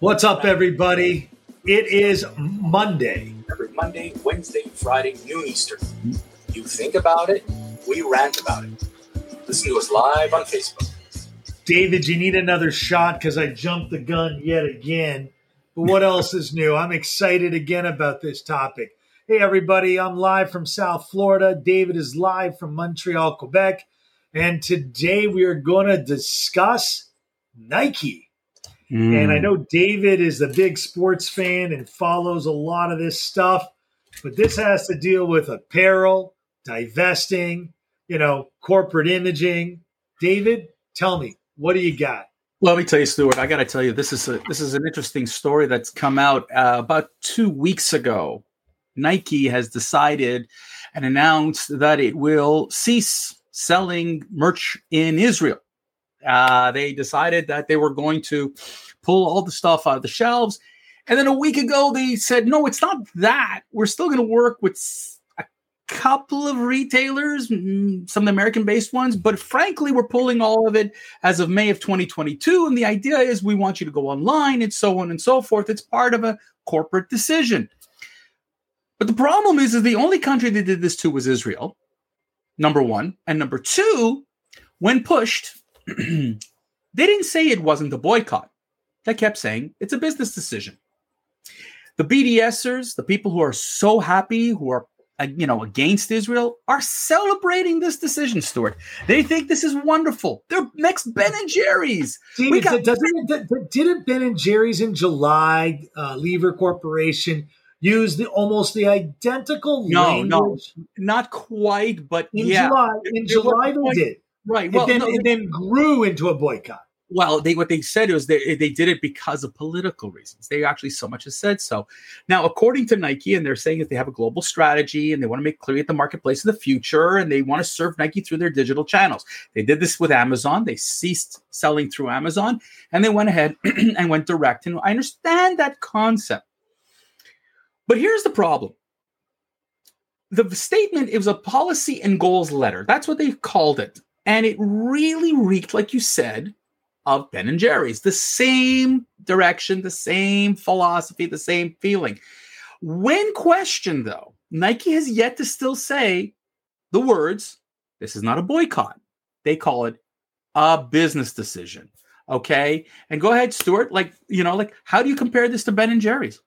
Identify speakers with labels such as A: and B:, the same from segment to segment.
A: What's up, everybody? It is Monday.
B: Every Monday, Wednesday, Friday, noon Eastern. You think about it, we rant about it. Listen to us live on Facebook.
A: David, you need another shot because I jumped the gun yet again. But what else is new? I'm excited again about this topic. Hey, everybody, I'm live from South Florida. David is live from Montreal, Quebec. And today we are going to discuss Nike. Mm. And I know David is a big sports fan and follows a lot of this stuff, but this has to deal with apparel, divesting, you know, corporate imaging. David, tell me, what do you got?
C: Let me tell you, Stuart. I got to tell you, this is a this is an interesting story that's come out uh, about two weeks ago. Nike has decided and announced that it will cease selling merch in Israel. Uh, they decided that they were going to pull all the stuff out of the shelves. And then a week ago, they said, no, it's not that. We're still going to work with a couple of retailers, some of the American based ones, but frankly, we're pulling all of it as of May of 2022. And the idea is we want you to go online and so on and so forth. It's part of a corporate decision. But the problem is, is the only country they did this to was Israel, number one. And number two, when pushed, they didn't say it wasn't a boycott. They kept saying it's a business decision. The BDSers, the people who are so happy, who are uh, you know against Israel, are celebrating this decision. Stuart, they think this is wonderful. They're next Ben and Jerry's.
A: David, got- doesn't, didn't Ben and Jerry's in July, uh, Lever Corporation use the almost the identical
C: no,
A: language?
C: No, not quite, but
A: in
C: yeah.
A: July, in July they did.
C: Right.
A: Well, then, no, it then grew into a boycott.
C: Well, they what they said was they they did it because of political reasons. They actually so much as said so. Now, according to Nike, and they're saying that they have a global strategy and they want to make clear at the marketplace of the future, and they want to serve Nike through their digital channels. They did this with Amazon. They ceased selling through Amazon, and they went ahead and went direct. And I understand that concept, but here's the problem the statement it was a policy and goals letter that's what they called it and it really reeked, like you said, of Ben and Jerry's. The same direction, the same philosophy, the same feeling. When questioned, though, Nike has yet to still say the words, this is not a boycott. They call it a business decision. Okay. And go ahead, Stuart. Like, you know, like, how do you compare this to Ben and Jerry's?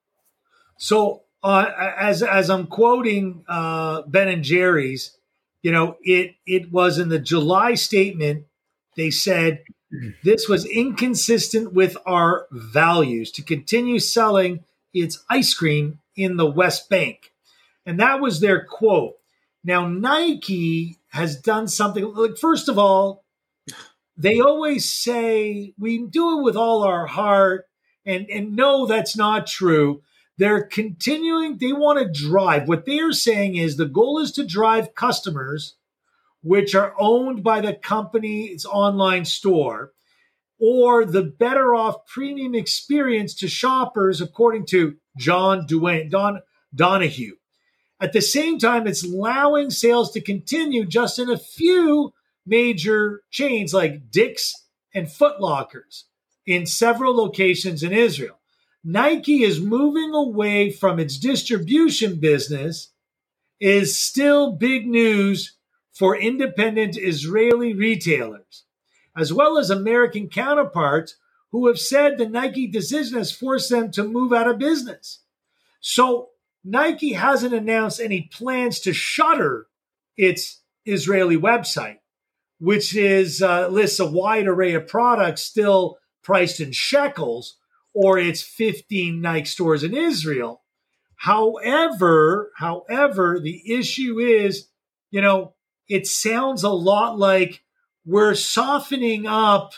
A: So, uh, as as I'm quoting uh, Ben and Jerry's, you know, it it was in the July statement. They said this was inconsistent with our values to continue selling its ice cream in the West Bank, and that was their quote. Now Nike has done something. Like first of all, they always say we do it with all our heart, and and no, that's not true. They're continuing, they want to drive. What they're saying is the goal is to drive customers, which are owned by the company's online store, or the better off premium experience to shoppers, according to John Duane, Don, Donahoe. At the same time, it's allowing sales to continue just in a few major chains like Dick's and Footlockers in several locations in Israel. Nike is moving away from its distribution business is still big news for independent Israeli retailers, as well as American counterparts who have said the Nike decision has forced them to move out of business. So Nike hasn't announced any plans to shutter its Israeli website, which is uh, lists a wide array of products still priced in shekels or it's 15 Nike stores in Israel. However, however, the issue is, you know, it sounds a lot like we're softening up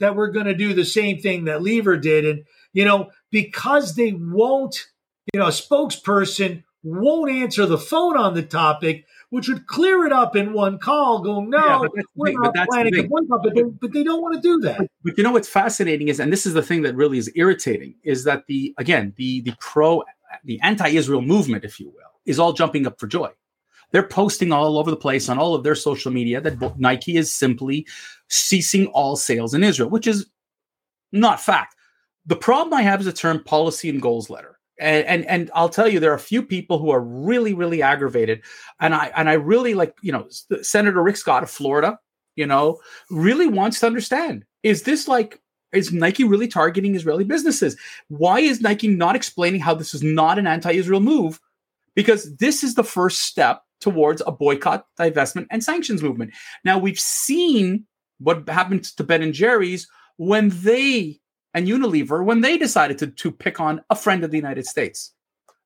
A: that we're going to do the same thing that Lever did. And, you know, because they won't, you know, a spokesperson won't answer the phone on the topic, which would clear it up in one call, going, no, yeah, we're not planning a boycott, but they, but they don't want to do that.
C: But, but, you know what's fascinating is, and this is the thing that really is irritating, is that the, again, the, the pro, the anti-Israel movement, if you will, is all jumping up for joy. They're posting all over the place on all of their social media that Nike is simply ceasing all sales in Israel, which is not fact. The problem I have is the term policy and goals letter. And, and and I'll tell you, there are a few people who are really, really aggravated, and I and I really like, you know, Senator Rick Scott of Florida, you know, really wants to understand: is this like is Nike really targeting Israeli businesses? Why is Nike not explaining how this is not an anti-Israel move? Because this is the first step towards a boycott, divestment, and sanctions movement. Now we've seen what happened to Ben and Jerry's when they and Unilever when they decided to, to pick on a friend of the United States,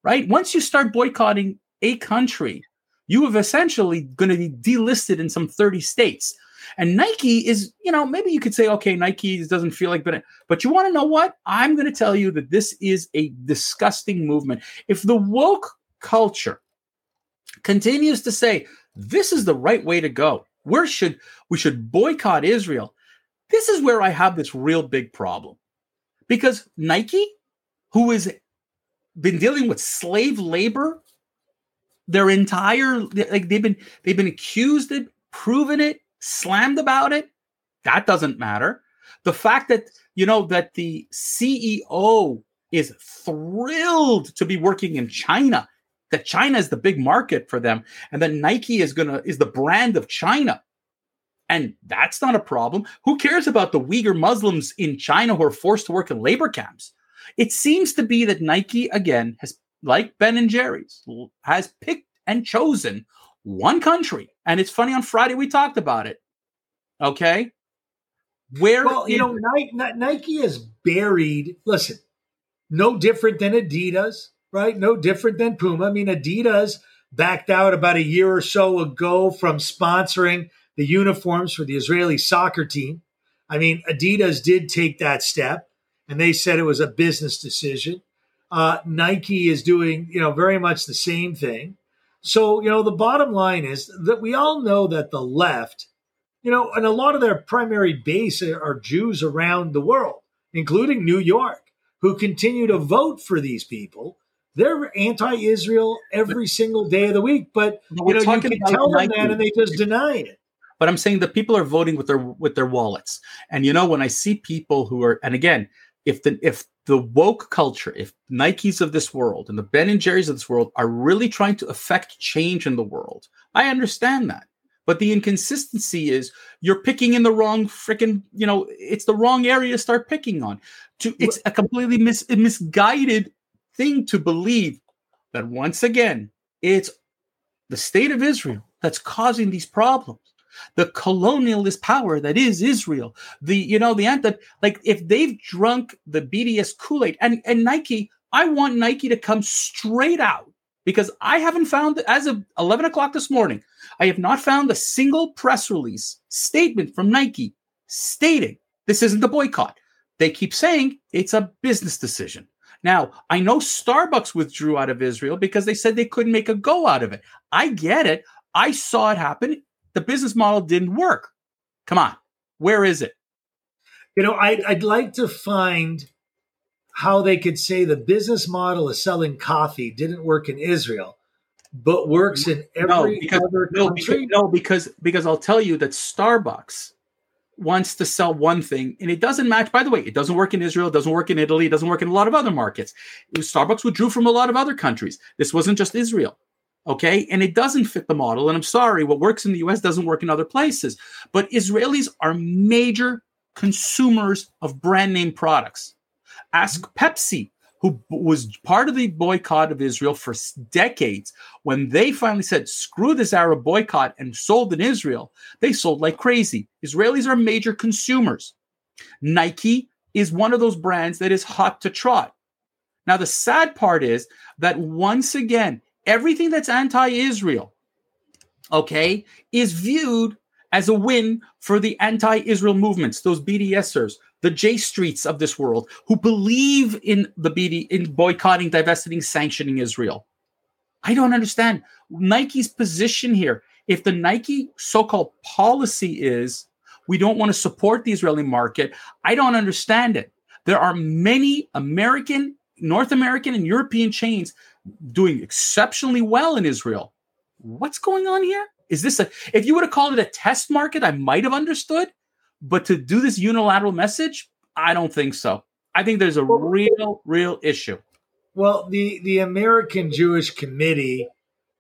C: right? Once you start boycotting a country, you have essentially going to be delisted in some 30 states. And Nike is, you know, maybe you could say, okay, Nike doesn't feel like, but but you want to know what? I'm going to tell you that this is a disgusting movement. If the woke culture continues to say this is the right way to go, where should we should boycott Israel? This is where I have this real big problem because Nike, who has been dealing with slave labor their entire like they've been they've been accused it, proven it, slammed about it. That doesn't matter. The fact that you know that the CEO is thrilled to be working in China, that China is the big market for them, and that Nike is gonna is the brand of China. And that's not a problem. Who cares about the Uyghur Muslims in China who are forced to work in labor camps? It seems to be that Nike, again, has, like Ben and Jerry's, has picked and chosen one country. And it's funny, on Friday we talked about it. Okay.
A: Where well, you know, Nike, Nike is buried. Listen, no different than Adidas, right? No different than Puma. I mean, Adidas backed out about a year or so ago from sponsoring the uniforms for the Israeli soccer team. I mean, Adidas did take that step, and they said it was a business decision. Uh, Nike is doing, you know, very much the same thing. So, you know, the bottom line is that we all know that the left, you know, and a lot of their primary base are Jews around the world, including New York, who continue to vote for these people. They're anti-Israel every single day of the week, but you know, you can tell them that, and they just deny it
C: but I'm saying that people are voting with their with their wallets. And you know, when I see people who are, and again, if the if the woke culture, if Nikes of this world and the Ben and Jerry's of this world are really trying to affect change in the world, I understand that. But the inconsistency is you're picking in the wrong freaking, you know, it's the wrong area to start picking on. To it's a completely mis, misguided thing to believe that once again, it's the state of Israel that's causing these problems the colonialist power that is Israel. The you know the anthem like if they've drunk the BDS Kool Aid and and Nike, I want Nike to come straight out because I haven't found as of eleven o'clock this morning, I have not found a single press release statement from Nike stating this isn't the boycott. They keep saying it's a business decision. Now, I know Starbucks withdrew out of Israel because they said they couldn't make a go out of it. I get it. I saw it happen the business model didn't work. Come on, where is it?
A: You know, I'd, I'd like to find how they could say the business model of selling coffee didn't work in Israel, but works in every no, because, other
C: no,
A: country.
C: Because, no, because because I'll tell you that Starbucks wants to sell one thing and it doesn't match. By the way, it doesn't work in Israel, it doesn't work in Italy, it doesn't work in a lot of other markets. Starbucks withdrew from a lot of other countries. This wasn't just Israel. Okay. And it doesn't fit the model. And I'm sorry, what works in the US doesn't work in other places. But Israelis are major consumers of brand name products. Ask mm-hmm. Pepsi, who was part of the boycott of Israel for decades. When they finally said, screw this Arab boycott and sold in Israel, they sold like crazy. Israelis are major consumers. Nike is one of those brands that is hot to trot. Now, the sad part is that once again, everything that's anti-Israel, okay, is viewed as a win for the anti-Israel movements, those BDSers, the J Streets of this world, who believe in the BD in boycotting, divesting, sanctioning Israel. I don't understand Nike's position here. If the Nike so-called policy is we don't want to support the Israeli market, I don't understand it. There are many American, North American, and European chains doing exceptionally well in Israel. What's going on here? Is this a, if you would have called it a test market, I might have understood. But to do this unilateral message, I don't think so. I think there's a real, real issue.
A: Well, the the American Jewish Committee,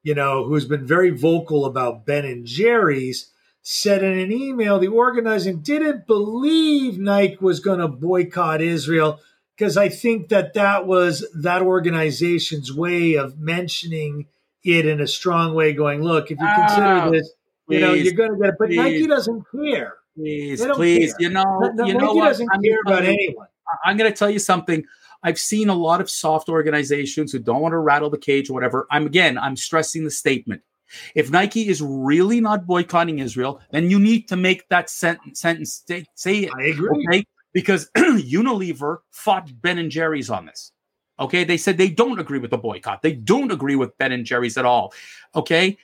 A: you know, who's been very vocal about Ben and Jerry's, said in an email the organizing didn't believe Nike was going to boycott Israel because I think that that was that organization's way of mentioning it in a strong way, going, look, if you consider oh, this, you know, you're going to get it. But please, Nike doesn't care.
C: Please, please, care. you know,
A: no,
C: you
A: Nike
C: know
A: what? doesn't I'm care about anyone.
C: I'm going to tell you something. I've seen a lot of soft organizations who don't want to rattle the cage or whatever. I'm again, I'm stressing the statement. If Nike is really not boycotting Israel, then you need to make that sentence, sentence say, say it.
A: I agree.
C: Okay? Because Unilever fought Ben and Jerry's on this. Okay, they said they don't agree with the boycott. They don't agree with Ben and Jerry's at all. Okay,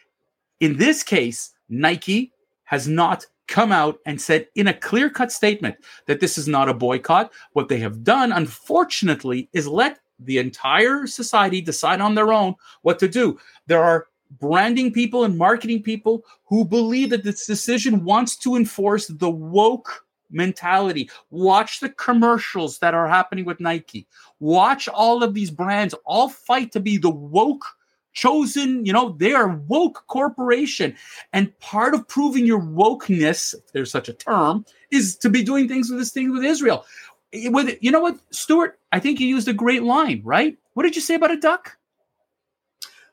C: in this case, Nike has not come out and said in a clear cut statement that this is not a boycott. What they have done, unfortunately, is let the entire society decide on their own what to do. There are branding people and marketing people who believe that this decision wants to enforce the woke mentality. Watch the commercials that are happening with Nike. Watch all of these brands all fight to be the woke chosen, you know, they are woke corporation. And part of proving your wokeness, if there's such a term, is to be doing things with this thing with Israel. Eh, with you know what, Stuart, I think you used a great line, right? What did you say about a duck?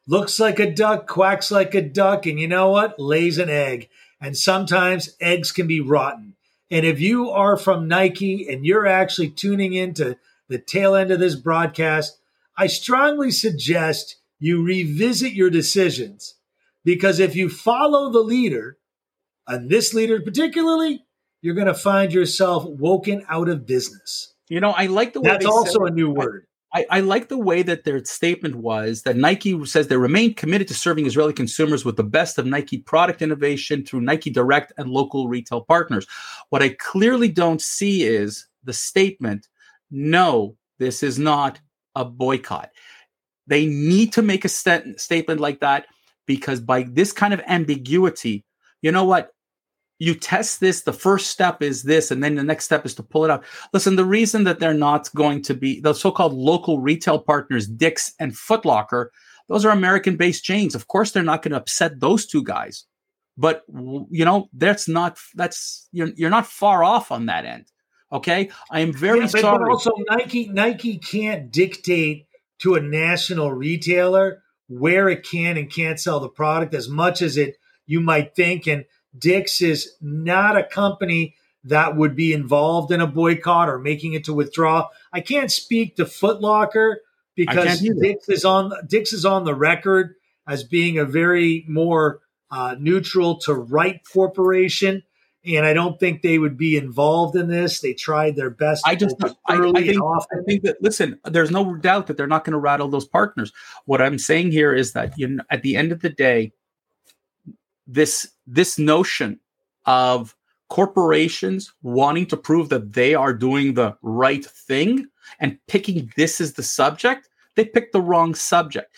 A: Looks like a duck, quacks like a duck, and you know what? Lays an egg. And sometimes eggs can be rotten. And if you are from Nike and you're actually tuning into the tail end of this broadcast, I strongly suggest you revisit your decisions because if you follow the leader, and this leader particularly, you're going to find yourself woken out of business.
C: You know, I like the way
A: that's also a new word.
C: I, I, like the way that their statement was that Nike says they remain committed to serving Israeli consumers with the best of Nike product innovation through Nike Direct and local retail partners. What I clearly don't see is the statement no, this is not a boycott. They need to make a st- statement like that because by this kind of ambiguity, you know what? You test this the first step is this and then the next step is to pull it out. Listen the reason that they're not going to be the so-called local retail partners dick's and footlocker those are american based chains. Of course they're not going to upset those two guys. But you know that's not that's you're, you're not far off on that end okay? I am very yeah, but, sorry.
A: but also nike nike can't dictate to a national retailer where it can and can't sell the product as much as it you might think and Dick's is not a company that would be involved in a boycott or making it to withdraw. I can't speak to Footlocker because Dick's is on Dick's is on the record as being a very more uh, neutral to right corporation, and I don't think they would be involved in this. They tried their best.
C: I just I, I, think, I think that listen, there's no doubt that they're not going to rattle those partners. What I'm saying here is that you know, at the end of the day, this this notion of corporations wanting to prove that they are doing the right thing and picking this as the subject, they picked the wrong subject.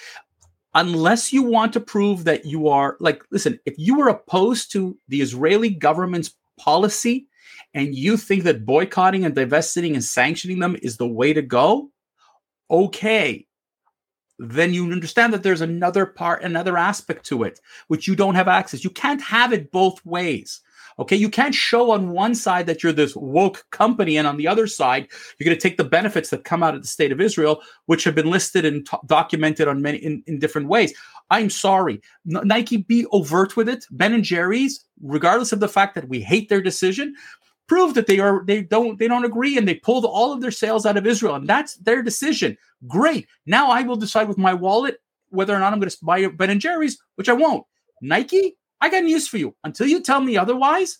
C: Unless you want to prove that you are like, listen, if you are opposed to the Israeli government's policy and you think that boycotting and divesting and sanctioning them is the way to go, okay then you understand that there's another part, another aspect to it, which you don't have access. You can't have it both ways. Okay. You can't show on one side that you're this woke company, and on the other side, you're going to take the benefits that come out of the state of Israel, which have been listed and t- documented on many in, in different ways. I'm sorry. Nike be overt with it. Ben and Jerry's, regardless of the fact that we hate their decision, prove that they are they don't they don't agree and they pulled all of their sales out of Israel and that's their decision. Great. Now I will decide with my wallet whether or not I'm going to buy Ben and Jerry's, which I won't. Nike, I got news for you. Until you tell me otherwise,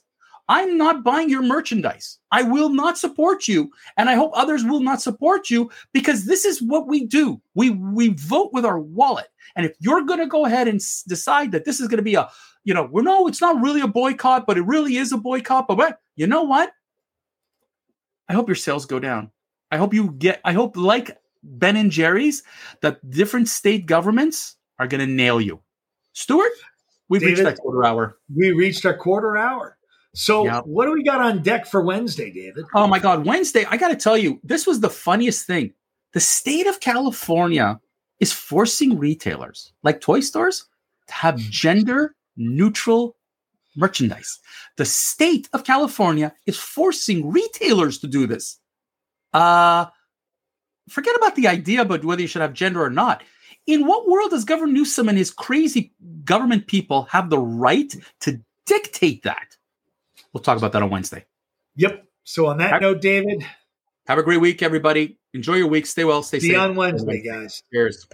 C: I'm not buying your merchandise. I will not support you, and I hope others will not support you because this is what we do. We we vote with our wallet. And if you're going to go ahead and s- decide that this is going to be a you know, well, no, it's not really a boycott, but it really is a boycott. But what? You know what? I hope your sales go down. I hope you get, I hope, like Ben and Jerry's, that different state governments are going to nail you. Stuart, we've David, reached that quarter hour.
A: We reached our quarter hour. So,
C: Yep.
A: what do we got on deck for Wednesday, David?
C: Oh my God, Wednesday, I got to tell you, this was the funniest thing. The state of California is forcing retailers like toy stores to have gender neutral merchandise. The state of California is forcing retailers to do this. Uh, forget about the idea about whether you should have gender or not. In what world does Governor Newsom and his crazy government people have the right to dictate that? We'll talk about that on Wednesday.
A: Yep. So, on that
C: Have-
A: note, David,
C: Have a great week, everybody. Enjoy your week. Stay well. Stay
A: see
C: safe.
A: you on Wednesday, guys.
C: Cheers.